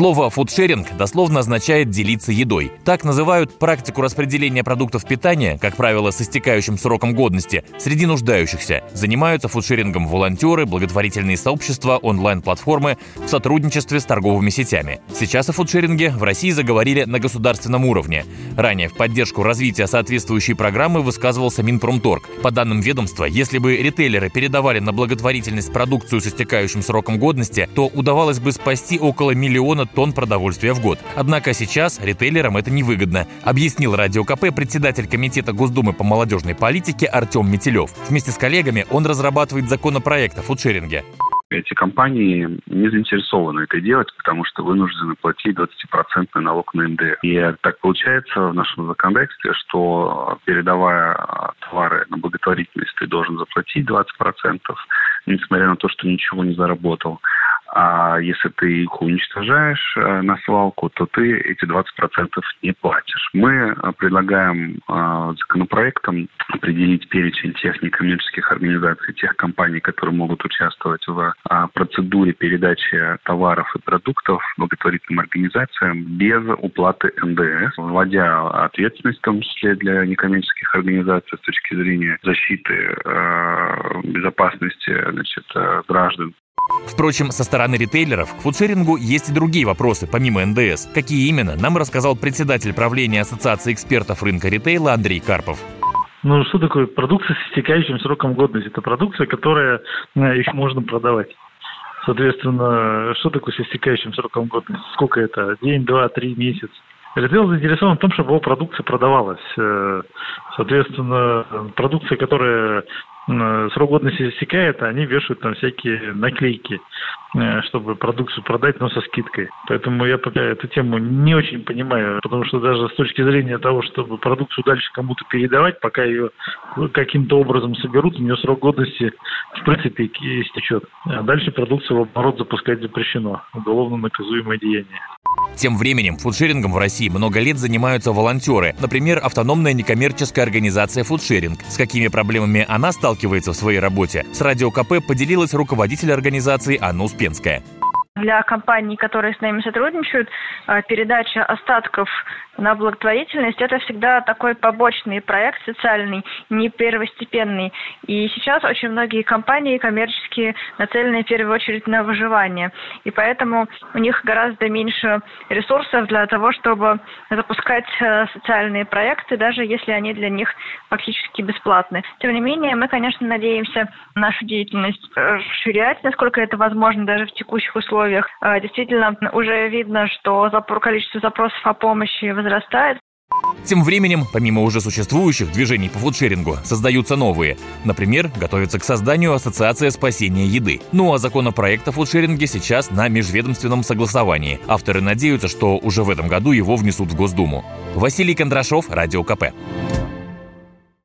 Слово «фудшеринг» дословно означает «делиться едой». Так называют практику распределения продуктов питания, как правило, с истекающим сроком годности, среди нуждающихся. Занимаются фудшерингом волонтеры, благотворительные сообщества, онлайн-платформы в сотрудничестве с торговыми сетями. Сейчас о фудшеринге в России заговорили на государственном уровне. Ранее в поддержку развития соответствующей программы высказывался Минпромторг. По данным ведомства, если бы ритейлеры передавали на благотворительность продукцию с истекающим сроком годности, то удавалось бы спасти около миллиона тонн продовольствия в год. Однако сейчас ритейлерам это невыгодно, объяснил Радио КП председатель Комитета Госдумы по молодежной политике Артем Метелев. Вместе с коллегами он разрабатывает законопроект о фудшеринге эти компании не заинтересованы это делать, потому что вынуждены платить 20% налог на НДС. И так получается в нашем законодательстве, что передавая товары на благотворительность, ты должен заплатить 20%, несмотря на то, что ничего не заработал. А если ты их уничтожаешь э, на свалку, то ты эти 20% не платишь. Мы э, предлагаем э, законопроектом определить перечень тех некоммерческих организаций, тех компаний, которые могут участвовать в процедуре передачи товаров и продуктов благотворительным организациям без уплаты НДС, вводя ответственность в том числе для некоммерческих организаций с точки зрения защиты безопасности значит, граждан Впрочем, со стороны ритейлеров к фудшерингу есть и другие вопросы, помимо НДС. Какие именно, нам рассказал председатель правления Ассоциации экспертов рынка ритейла Андрей Карпов. Ну, что такое продукция с истекающим сроком годности? Это продукция, которая их э, можно продавать. Соответственно, что такое с истекающим сроком годности? Сколько это? День, два, три, месяц? Ритейл заинтересован в том, чтобы его продукция продавалась. Э, соответственно, продукция, которая срок годности истекает, они вешают там всякие наклейки, э, чтобы продукцию продать, но со скидкой. Поэтому я пока эту тему не очень понимаю, потому что даже с точки зрения того, чтобы продукцию дальше кому-то передавать, пока ее каким-то образом соберут, у нее срок годности в принципе истечет. А дальше продукцию в оборот запускать запрещено. Уголовно наказуемое деяние. Тем временем фудшерингом в России много лет занимаются волонтеры. Например, автономная некоммерческая организация «Фудшеринг». С какими проблемами она сталкивается в своей работе, с Радио КП поделилась руководитель организации Анна Успенская. Для компаний, которые с нами сотрудничают, э, передача остатков на благотворительность – это всегда такой побочный проект социальный, не первостепенный. И сейчас очень многие компании коммерческие нацелены в первую очередь на выживание. И поэтому у них гораздо меньше ресурсов для того, чтобы запускать э, социальные проекты, даже если они для них фактически бесплатны. Тем не менее, мы, конечно, надеемся нашу деятельность расширять, насколько это возможно даже в текущих условиях. Э, действительно, уже видно, что количество запросов о помощи возрастает. Тем временем, помимо уже существующих движений по фудшерингу, создаются новые. Например, готовится к созданию Ассоциация спасения еды. Ну а законопроект о фудшеринге сейчас на межведомственном согласовании. Авторы надеются, что уже в этом году его внесут в Госдуму. Василий Кондрашов, Радио КП.